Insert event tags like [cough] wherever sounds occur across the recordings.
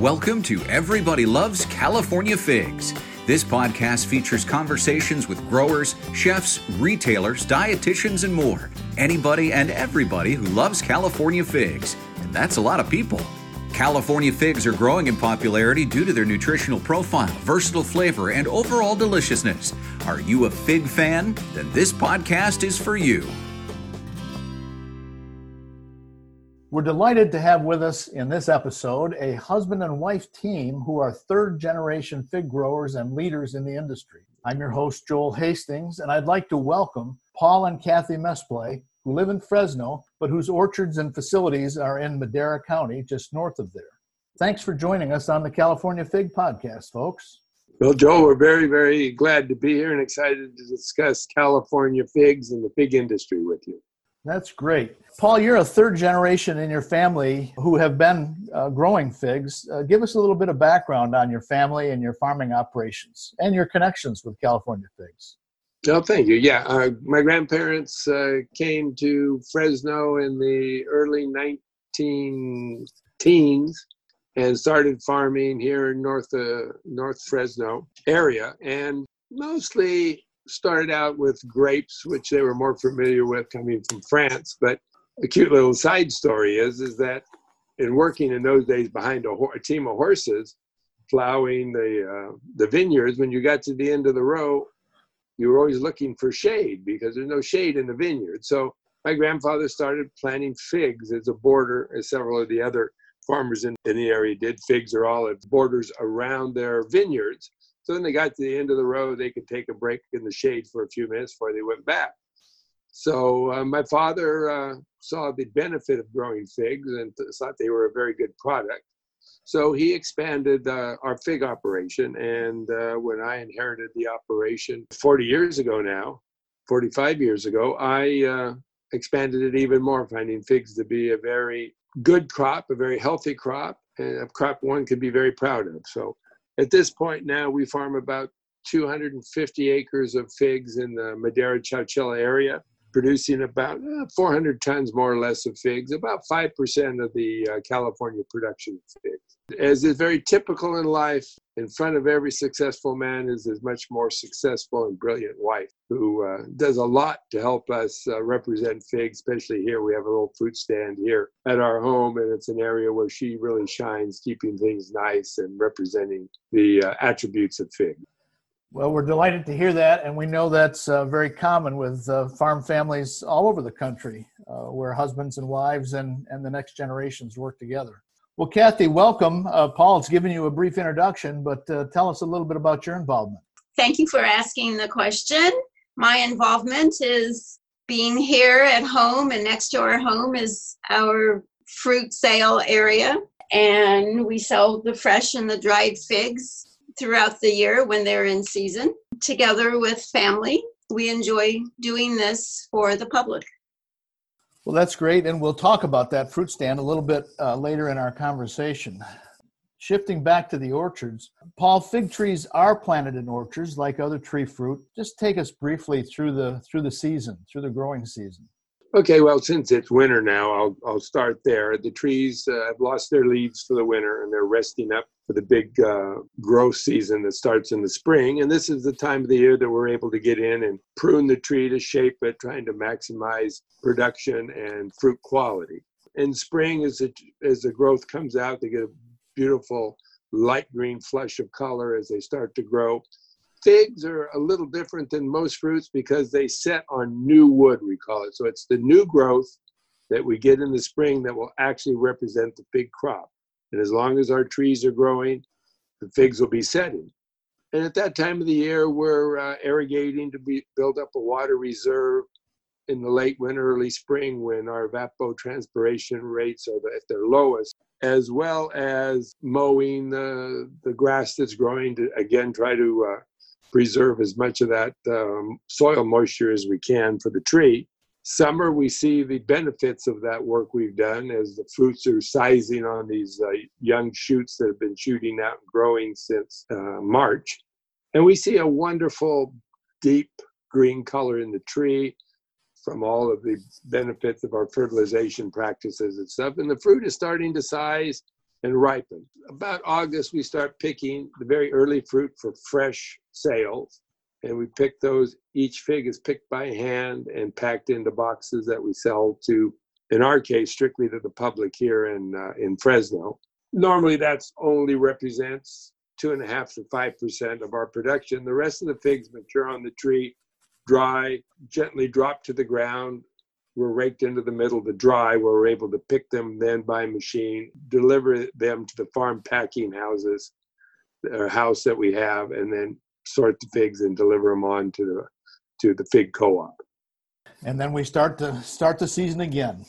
Welcome to Everybody Loves California Figs. This podcast features conversations with growers, chefs, retailers, dietitians, and more. Anybody and everybody who loves California figs. And that's a lot of people. California figs are growing in popularity due to their nutritional profile, versatile flavor, and overall deliciousness. Are you a fig fan? Then this podcast is for you. We're delighted to have with us in this episode a husband and wife team who are third generation fig growers and leaders in the industry. I'm your host, Joel Hastings, and I'd like to welcome Paul and Kathy Mesple, who live in Fresno, but whose orchards and facilities are in Madera County, just north of there. Thanks for joining us on the California Fig Podcast, folks. Well, Joel, we're very, very glad to be here and excited to discuss California figs and the fig industry with you. That's great. Paul, you're a third generation in your family who have been uh, growing figs. Uh, give us a little bit of background on your family and your farming operations and your connections with California figs. Oh, thank you. Yeah, uh, my grandparents uh, came to Fresno in the early 19 teens and started farming here in North uh, North Fresno area, and mostly started out with grapes, which they were more familiar with coming from France. But a cute little side story is is that in working in those days behind a, a team of horses, plowing the uh, the vineyards, when you got to the end of the row, you were always looking for shade because there's no shade in the vineyard. So my grandfather started planting figs as a border, as several of the other farmers in, in the area did. Figs are all as borders around their vineyards. So when they got to the end of the road, they could take a break in the shade for a few minutes before they went back. So uh, my father uh, saw the benefit of growing figs and thought they were a very good product. So he expanded uh, our fig operation. And uh, when I inherited the operation 40 years ago now, 45 years ago, I uh, expanded it even more, finding figs to be a very good crop, a very healthy crop, and a crop one could be very proud of. So at this point now, we farm about 250 acres of figs in the Madera Chowchilla area, producing about uh, 400 tons more or less of figs, about 5% of the uh, California production of figs. As is very typical in life, in front of every successful man is his much more successful and brilliant wife, who uh, does a lot to help us uh, represent figs, especially here. We have a little fruit stand here at our home, and it's an area where she really shines, keeping things nice and representing the uh, attributes of fig. Well, we're delighted to hear that, and we know that's uh, very common with uh, farm families all over the country, uh, where husbands and wives and, and the next generations work together. Well, Kathy, welcome. Uh, Paul's given you a brief introduction, but uh, tell us a little bit about your involvement. Thank you for asking the question. My involvement is being here at home, and next to our home is our fruit sale area. And we sell the fresh and the dried figs throughout the year when they're in season. Together with family, we enjoy doing this for the public. Well, that's great. And we'll talk about that fruit stand a little bit uh, later in our conversation. Shifting back to the orchards, Paul, fig trees are planted in orchards like other tree fruit. Just take us briefly through the through the season, through the growing season. Okay, well, since it's winter now, I'll, I'll start there. The trees uh, have lost their leaves for the winter and they're resting up for the big uh, growth season that starts in the spring. And this is the time of the year that we're able to get in and prune the tree to shape it, trying to maximize production and fruit quality. In spring, as, it, as the growth comes out, they get a beautiful light green flush of color as they start to grow figs are a little different than most fruits because they set on new wood, we call it. So it's the new growth that we get in the spring that will actually represent the big crop. And as long as our trees are growing, the figs will be setting. And at that time of the year, we're uh, irrigating to be, build up a water reserve in the late winter, early spring when our evapotranspiration rates are at their lowest, as well as mowing the, the grass that's growing to again try to uh, preserve as much of that um, soil moisture as we can for the tree. Summer, we see the benefits of that work we've done as the fruits are sizing on these uh, young shoots that have been shooting out and growing since uh, March. And we see a wonderful deep green color in the tree from all of the benefits of our fertilization practices and stuff. And the fruit is starting to size and ripen. About August, we start picking the very early fruit for fresh sales. And we pick those, each fig is picked by hand and packed into boxes that we sell to, in our case, strictly to the public here in, uh, in Fresno. Normally, that's only represents two and a half to five percent of our production. The rest of the figs mature on the tree, dry, gently drop to the ground, were raked into the middle to dry, where we're able to pick them then by machine, deliver them to the farm packing houses, or house that we have, and then sort the figs and deliver them on to the to the fig co-op. And then we start to start the season again.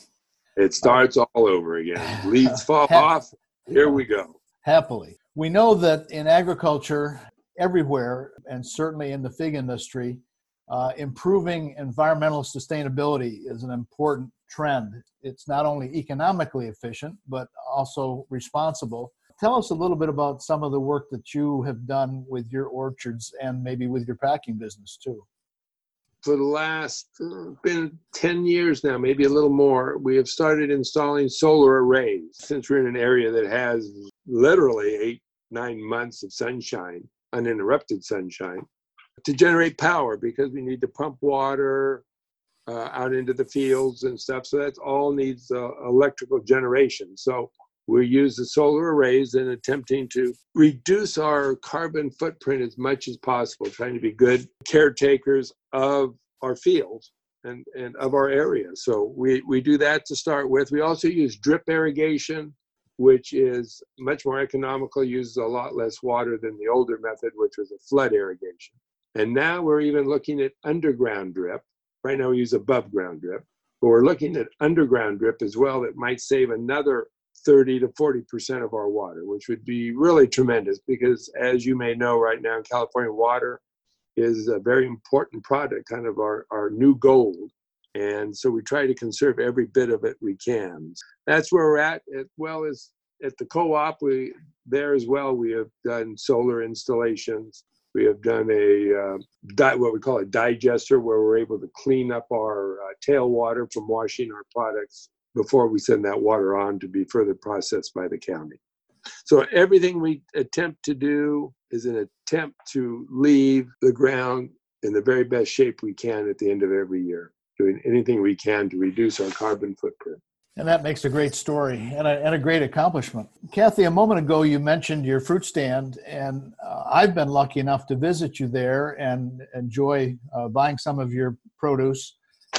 It starts all over again. [laughs] Leaves fall off. Here we go. Happily. We know that in agriculture, everywhere, and certainly in the fig industry, uh, improving environmental sustainability is an important trend. It's not only economically efficient, but also responsible. Tell us a little bit about some of the work that you have done with your orchards and maybe with your packing business too. For the last uh, been 10 years now, maybe a little more, we have started installing solar arrays. Since we're in an area that has literally eight, nine months of sunshine, uninterrupted sunshine, to generate power because we need to pump water uh, out into the fields and stuff. So that all needs uh, electrical generation. So we use the solar arrays in attempting to reduce our carbon footprint as much as possible, trying to be good caretakers of our fields and, and of our area. So we, we do that to start with. We also use drip irrigation, which is much more economical, uses a lot less water than the older method, which was a flood irrigation. And now we're even looking at underground drip. Right now we use above ground drip, but we're looking at underground drip as well that might save another 30 to 40% of our water, which would be really tremendous because as you may know right now in California, water is a very important product, kind of our, our new gold. And so we try to conserve every bit of it we can. That's where we're at, as well as at the co-op, we there as well, we have done solar installations we have done a uh, di- what we call a digester, where we're able to clean up our uh, tail water from washing our products before we send that water on to be further processed by the county. So everything we attempt to do is an attempt to leave the ground in the very best shape we can at the end of every year, doing anything we can to reduce our carbon footprint. And that makes a great story and a, and a great accomplishment. Kathy, a moment ago you mentioned your fruit stand, and uh, I've been lucky enough to visit you there and enjoy uh, buying some of your produce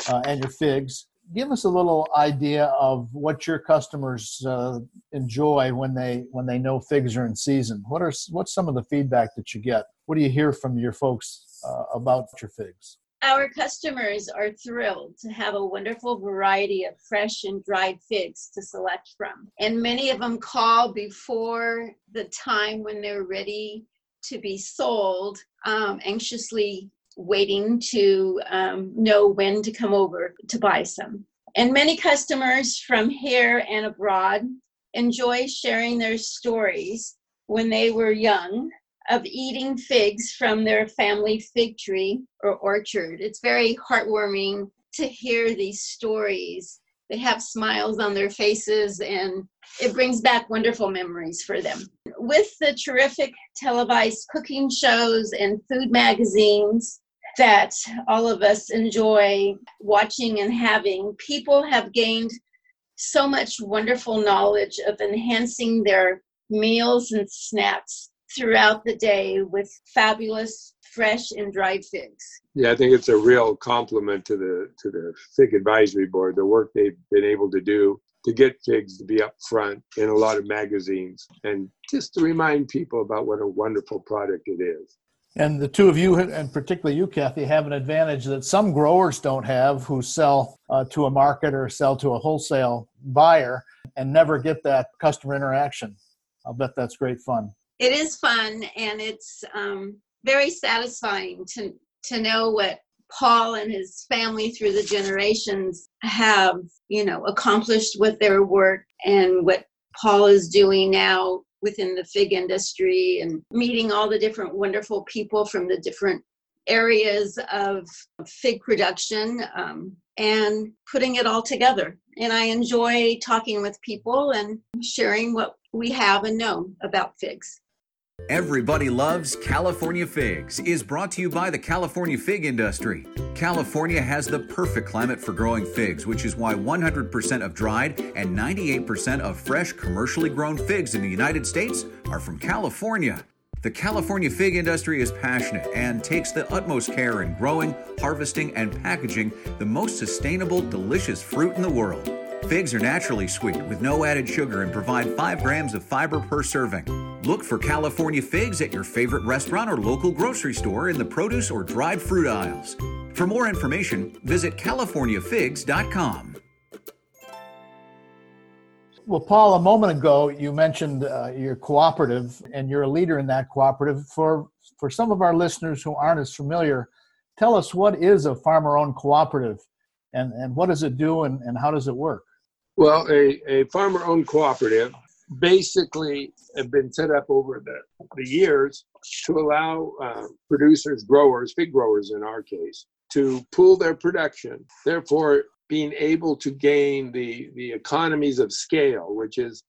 uh, and your figs. Give us a little idea of what your customers uh, enjoy when they when they know figs are in season. What are what's some of the feedback that you get? What do you hear from your folks uh, about your figs? Our customers are thrilled to have a wonderful variety of fresh and dried figs to select from. And many of them call before the time when they're ready to be sold, um, anxiously waiting to um, know when to come over to buy some. And many customers from here and abroad enjoy sharing their stories when they were young of eating figs from their family fig tree or orchard. It's very heartwarming to hear these stories. They have smiles on their faces and it brings back wonderful memories for them. With the terrific televised cooking shows and food magazines that all of us enjoy watching and having, people have gained so much wonderful knowledge of enhancing their meals and snacks throughout the day with fabulous fresh and dried figs. Yeah, I think it's a real compliment to the to the Fig Advisory Board, the work they've been able to do to get figs to be up front in a lot of magazines and just to remind people about what a wonderful product it is. And the two of you, and particularly you, Kathy, have an advantage that some growers don't have who sell uh, to a market or sell to a wholesale buyer and never get that customer interaction. I'll bet that's great fun it is fun and it's um, very satisfying to to know what Paul and his family through the generations have, you know, accomplished with their work and what Paul is doing now within the fig industry and meeting all the different wonderful people from the different areas of fig production um, and putting it all together. And I enjoy talking with people and sharing what we have and know about figs. Everybody Loves California Figs is brought to you by the California fig industry. California has the perfect climate for growing figs, which is why 100% of dried and 98% of fresh commercially grown figs in the United States are from California. The California fig industry is passionate and takes the utmost care in growing, harvesting, and packaging the most sustainable, delicious fruit in the world. Figs are naturally sweet with no added sugar and provide 5 grams of fiber per serving. Look for California figs at your favorite restaurant or local grocery store in the produce or dried fruit aisles. For more information, visit californiafigs.com. Well, Paul, a moment ago you mentioned uh, your cooperative, and you're a leader in that cooperative. For for some of our listeners who aren't as familiar, tell us what is a farmer-owned cooperative, and and what does it do, and, and how does it work? Well, a, a farmer-owned cooperative basically have been set up over the, the years to allow uh, producers, growers, fig growers in our case, to pool their production, therefore being able to gain the, the economies of scale, which is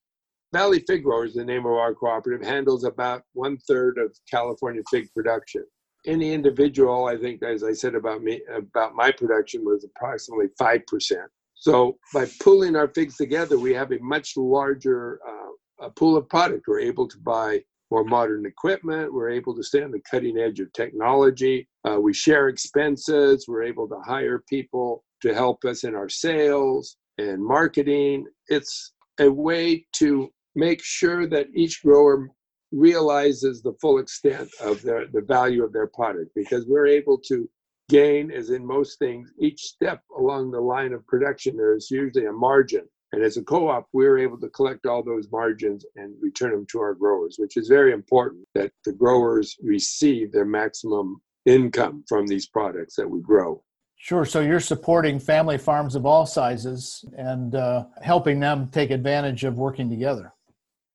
Valley Fig Growers, the name of our cooperative, handles about one third of California fig production. Any individual, I think, as I said about me, about my production, was approximately five percent. So by pulling our figs together, we have a much larger uh, a pool of product. We're able to buy more modern equipment. We're able to stay on the cutting edge of technology. Uh, we share expenses. We're able to hire people to help us in our sales and marketing. It's a way to make sure that each grower realizes the full extent of their, the value of their product because we're able to gain, as in most things, each step along the line of production, there is usually a margin. And as a co op, we're able to collect all those margins and return them to our growers, which is very important that the growers receive their maximum income from these products that we grow. Sure. So you're supporting family farms of all sizes and uh, helping them take advantage of working together.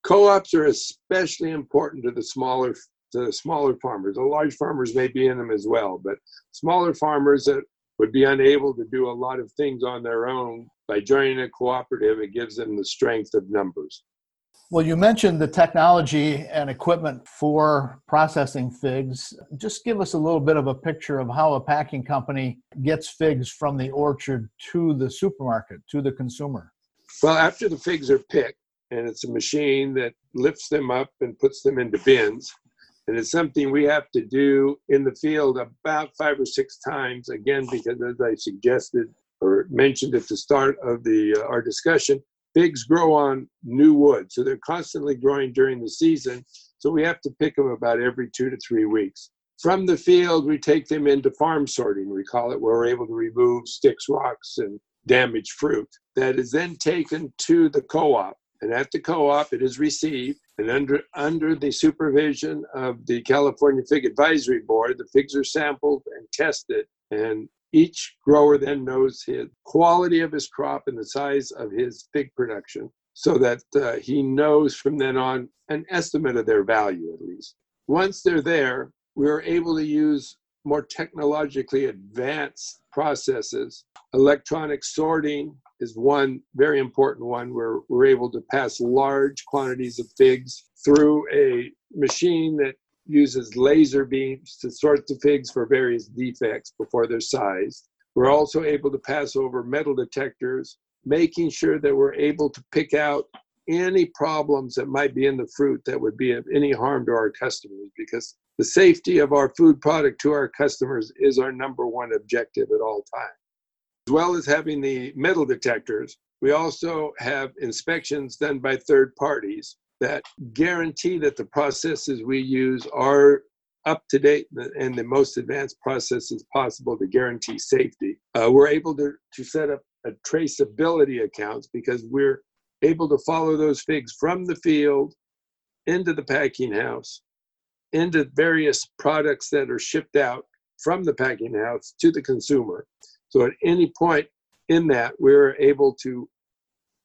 Co ops are especially important to the smaller to smaller farmers. The large farmers may be in them as well, but smaller farmers that would be unable to do a lot of things on their own by joining a cooperative, it gives them the strength of numbers. Well, you mentioned the technology and equipment for processing figs. Just give us a little bit of a picture of how a packing company gets figs from the orchard to the supermarket, to the consumer. Well, after the figs are picked, and it's a machine that lifts them up and puts them into bins, and it's something we have to do in the field about five or six times, again, because as I suggested or mentioned at the start of the uh, our discussion, figs grow on new wood. So they're constantly growing during the season. So we have to pick them about every two to three weeks. From the field, we take them into farm sorting, we call it, where we're able to remove sticks, rocks, and damaged fruit. That is then taken to the co op. And at the co op, it is received and under, under the supervision of the California Fig Advisory Board, the figs are sampled and tested. And each grower then knows the quality of his crop and the size of his fig production so that uh, he knows from then on an estimate of their value at least. Once they're there, we're able to use more technologically advanced processes. Electronic sorting is one very important one where we're able to pass large quantities of figs through a machine that uses laser beams to sort the figs for various defects before they're sized. We're also able to pass over metal detectors, making sure that we're able to pick out any problems that might be in the fruit that would be of any harm to our customers because the safety of our food product to our customers is our number one objective at all times. As well as having the metal detectors, we also have inspections done by third parties that guarantee that the processes we use are up to date and the most advanced processes possible to guarantee safety. Uh, we're able to, to set up a traceability accounts because we're able to follow those figs from the field into the packing house, into various products that are shipped out from the packing house to the consumer. So at any point in that, we're able to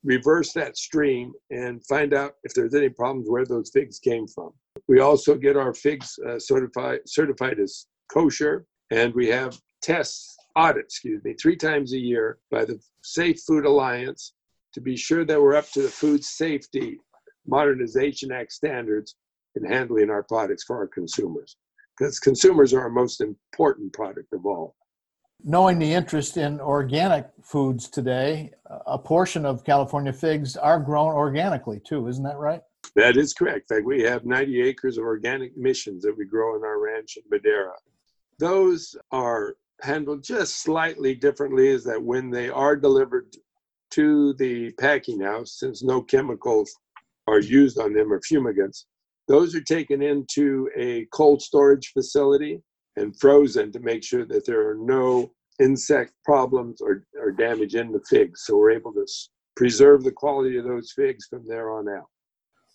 reverse that stream and find out if there's any problems where those figs came from. We also get our figs uh, certified certified as kosher, And we have tests, audits, excuse me, three times a year by the Safe Food Alliance to be sure that we're up to the Food Safety Modernization Act standards in handling our products for our consumers. Because consumers are our most important product of all. Knowing the interest in organic foods today, a portion of California figs are grown organically too, isn't that right? That is correct. Fact, we have 90 acres of organic missions that we grow in our ranch in Madera. Those are handled just slightly differently, is that when they are delivered to the packing house, since no chemicals are used on them or fumigants, those are taken into a cold storage facility and frozen to make sure that there are no insect problems or, or damage in the figs. So we're able to preserve the quality of those figs from there on out.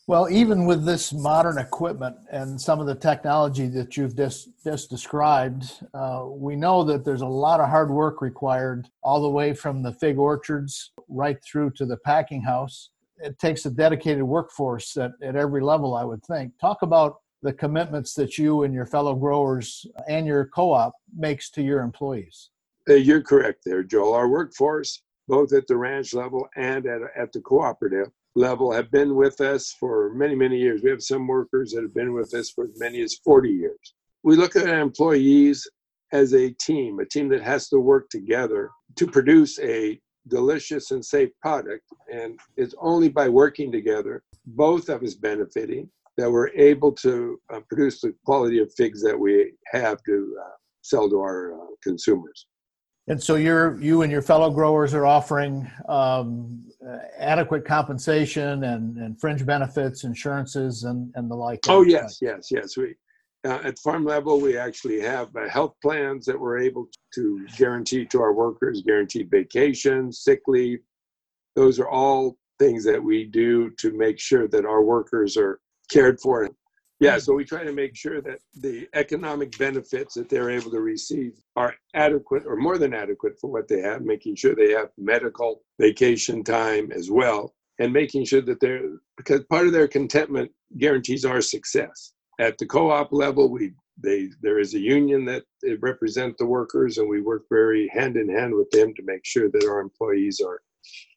Well, even with this modern equipment and some of the technology that you've just, just described, uh, we know that there's a lot of hard work required all the way from the fig orchards right through to the packing house. It takes a dedicated workforce at, at every level, I would think. Talk about the commitments that you and your fellow growers and your co op makes to your employees. Uh, you're correct there, Joel. Our workforce, both at the ranch level and at, at the cooperative, level have been with us for many, many years. We have some workers that have been with us for as many as 40 years. We look at our employees as a team, a team that has to work together to produce a delicious and safe product. And it's only by working together, both of us benefiting, that we're able to uh, produce the quality of figs that we have to uh, sell to our uh, consumers. And so you're you and your fellow growers are offering um, adequate compensation and, and fringe benefits, insurances, and, and the like. Oh yes, yes, yes. We uh, at farm level we actually have uh, health plans that we're able to guarantee to our workers, guaranteed vacations, sick leave. Those are all things that we do to make sure that our workers are cared for yeah, so we try to make sure that the economic benefits that they're able to receive are adequate or more than adequate for what they have, making sure they have medical vacation time as well, and making sure that they're because part of their contentment guarantees our success. At the co-op level, we they there is a union that represent the workers, and we work very hand in hand with them to make sure that our employees are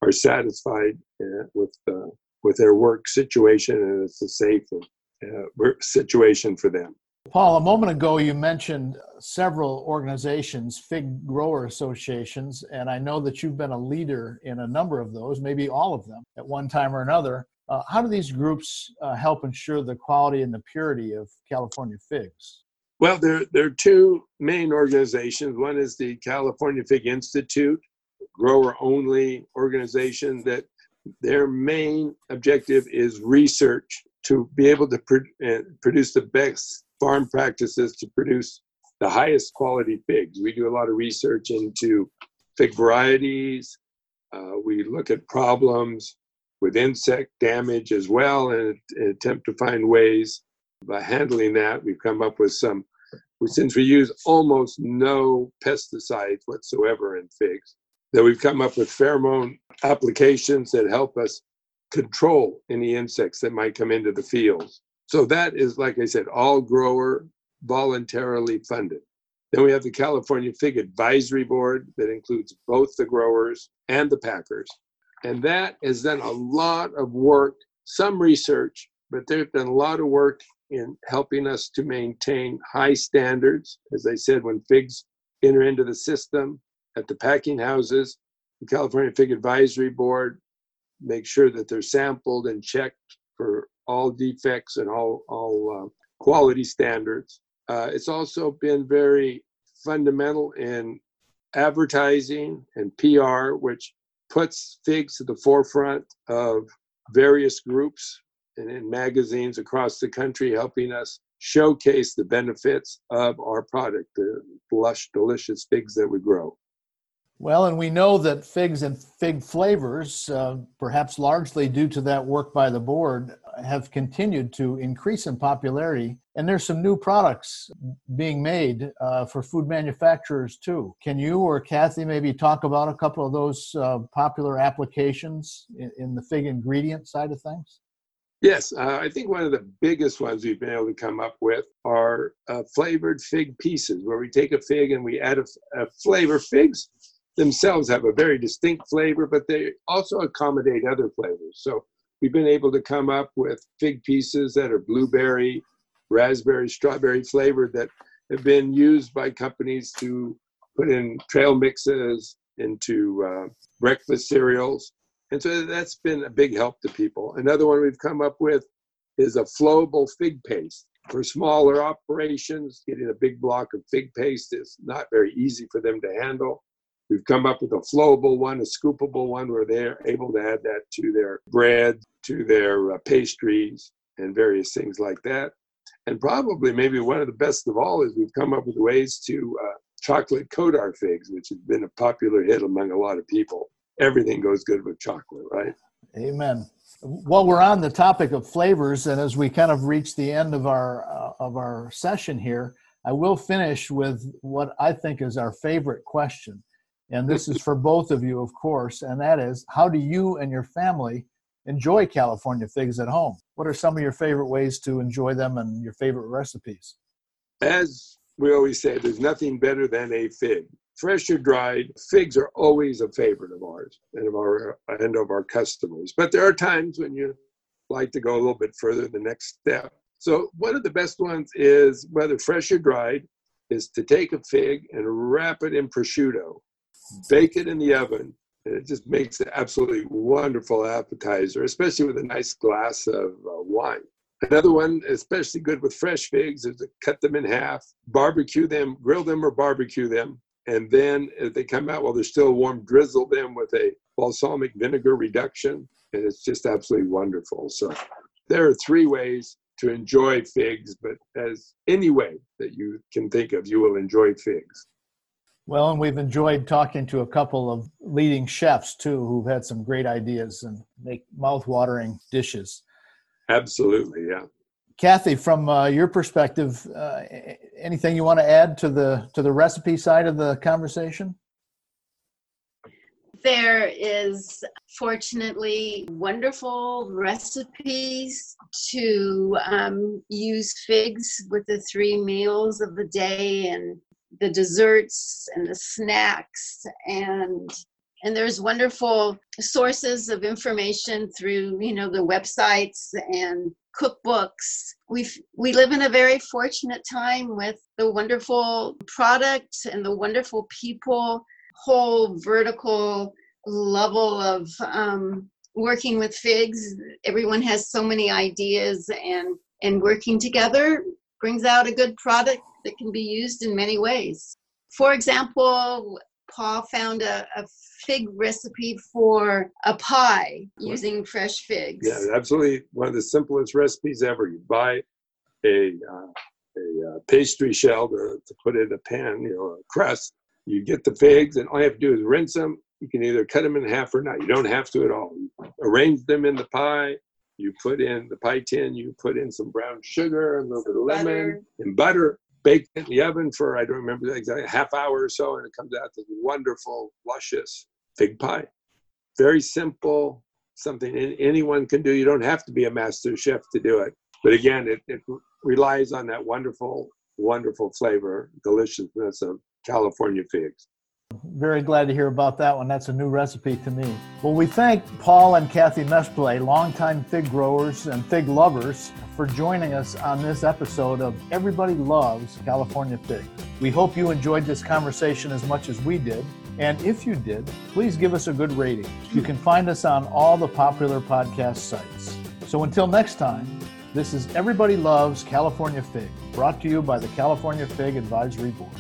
are satisfied uh, with uh, with their work situation and it's a safe uh, situation for them. Paul, a moment ago you mentioned several organizations, fig grower associations, and I know that you've been a leader in a number of those, maybe all of them at one time or another. Uh, how do these groups uh, help ensure the quality and the purity of California figs? Well, there, there are two main organizations. One is the California Fig Institute, grower only organization that their main objective is research to be able to uh, produce the best farm practices to produce the highest quality figs. We do a lot of research into fig varieties. Uh, we look at problems with insect damage as well and, and attempt to find ways by handling that. We've come up with some, since we use almost no pesticides whatsoever in figs, that we've come up with pheromone applications that help us control any insects that might come into the fields. So that is, like I said, all grower voluntarily funded. Then we have the California Fig Advisory Board that includes both the growers and the packers. And that has done a lot of work, some research, but they've done a lot of work in helping us to maintain high standards. As I said, when figs enter into the system at the packing houses, the California Fig Advisory Board make sure that they're sampled and checked for all defects and all, all uh, quality standards. Uh, it's also been very fundamental in advertising and PR, which puts figs to the forefront of various groups and in magazines across the country, helping us showcase the benefits of our product, the lush, delicious figs that we grow. Well, and we know that figs and fig flavors, uh, perhaps largely due to that work by the board, have continued to increase in popularity. And there's some new products being made uh, for food manufacturers too. Can you or Kathy maybe talk about a couple of those uh, popular applications in, in the fig ingredient side of things? Yes, uh, I think one of the biggest ones we've been able to come up with are uh, flavored fig pieces, where we take a fig and we add a, a, flavor. Figs themselves have a very distinct flavor, but they also accommodate other flavors. So we've been able to come up with fig pieces that are blueberry, raspberry, strawberry flavored that have been used by companies to put in trail mixes, into uh, breakfast cereals. And so that's been a big help to people. Another one we've come up with is a flowable fig paste. For smaller operations, getting a big block of fig paste is not very easy for them to handle. We've come up with a flowable one, a scoopable one, where they're able to add that to their bread, to their uh, pastries, and various things like that. And probably, maybe one of the best of all is we've come up with ways to uh, chocolate coat our figs, which has been a popular hit among a lot of people. Everything goes good with chocolate, right? Amen. While we're on the topic of flavors, and as we kind of reach the end of our uh, of our session here, I will finish with what I think is our favorite question, and this is for both of you, of course, and that is, how do you and your family enjoy California figs at home? What are some of your favorite ways to enjoy them and your favorite recipes? As we always say, there's nothing better than a fig. Fresh or dried, figs are always a favorite of ours and of our and of our customers. But there are times when you like to go a little bit further, the next step. So one of the best ones is whether fresh or dried, is to take a fig and wrap it in prosciutto, bake it in the oven, and it just makes an absolutely wonderful appetizer, especially with a nice glass of uh, wine. Another one, especially good with fresh figs, is to cut them in half, barbecue them, grill them or barbecue them, and then if they come out while they're still warm, drizzle them with a balsamic vinegar reduction, and it's just absolutely wonderful. So there are three ways to enjoy figs, but as any way that you can think of, you will enjoy figs. Well, and we've enjoyed talking to a couple of leading chefs too, who've had some great ideas and make mouth-watering dishes. Absolutely, yeah. Kathy, from uh, your perspective, uh, anything you want to add to the to the recipe side of the conversation? There is fortunately wonderful recipes to um, use figs with the three meals of the day and the desserts and the snacks and and there's wonderful sources of information through you know the websites and cookbooks. We we live in a very fortunate time with the wonderful product and the wonderful people whole vertical level of um, working with figs. Everyone has so many ideas and and working together brings out a good product that can be used in many ways for example paul found a, a fig recipe for a pie using fresh figs. Yeah, absolutely. One of the simplest recipes ever. You buy a, uh, a uh, pastry shell to, to put in a pan, you know, a crust. You get the figs, and all you have to do is rinse them. You can either cut them in half or not. You don't have to at all. You arrange them in the pie. You put in the pie tin. You put in some brown sugar, a little bit of lemon, butter. and butter baked in the oven for I don't remember exactly a half hour or so, and it comes out this wonderful, luscious fig pie. Very simple, something anyone can do. You don't have to be a master chef to do it. But again, it, it relies on that wonderful, wonderful flavor, deliciousness of California figs. Very glad to hear about that one. That's a new recipe to me. Well, we thank Paul and Kathy Mesple, longtime fig growers and fig lovers, for joining us on this episode of Everybody Loves California Fig. We hope you enjoyed this conversation as much as we did. And if you did, please give us a good rating. You can find us on all the popular podcast sites. So until next time, this is Everybody Loves California Fig, brought to you by the California Fig Advisory Board.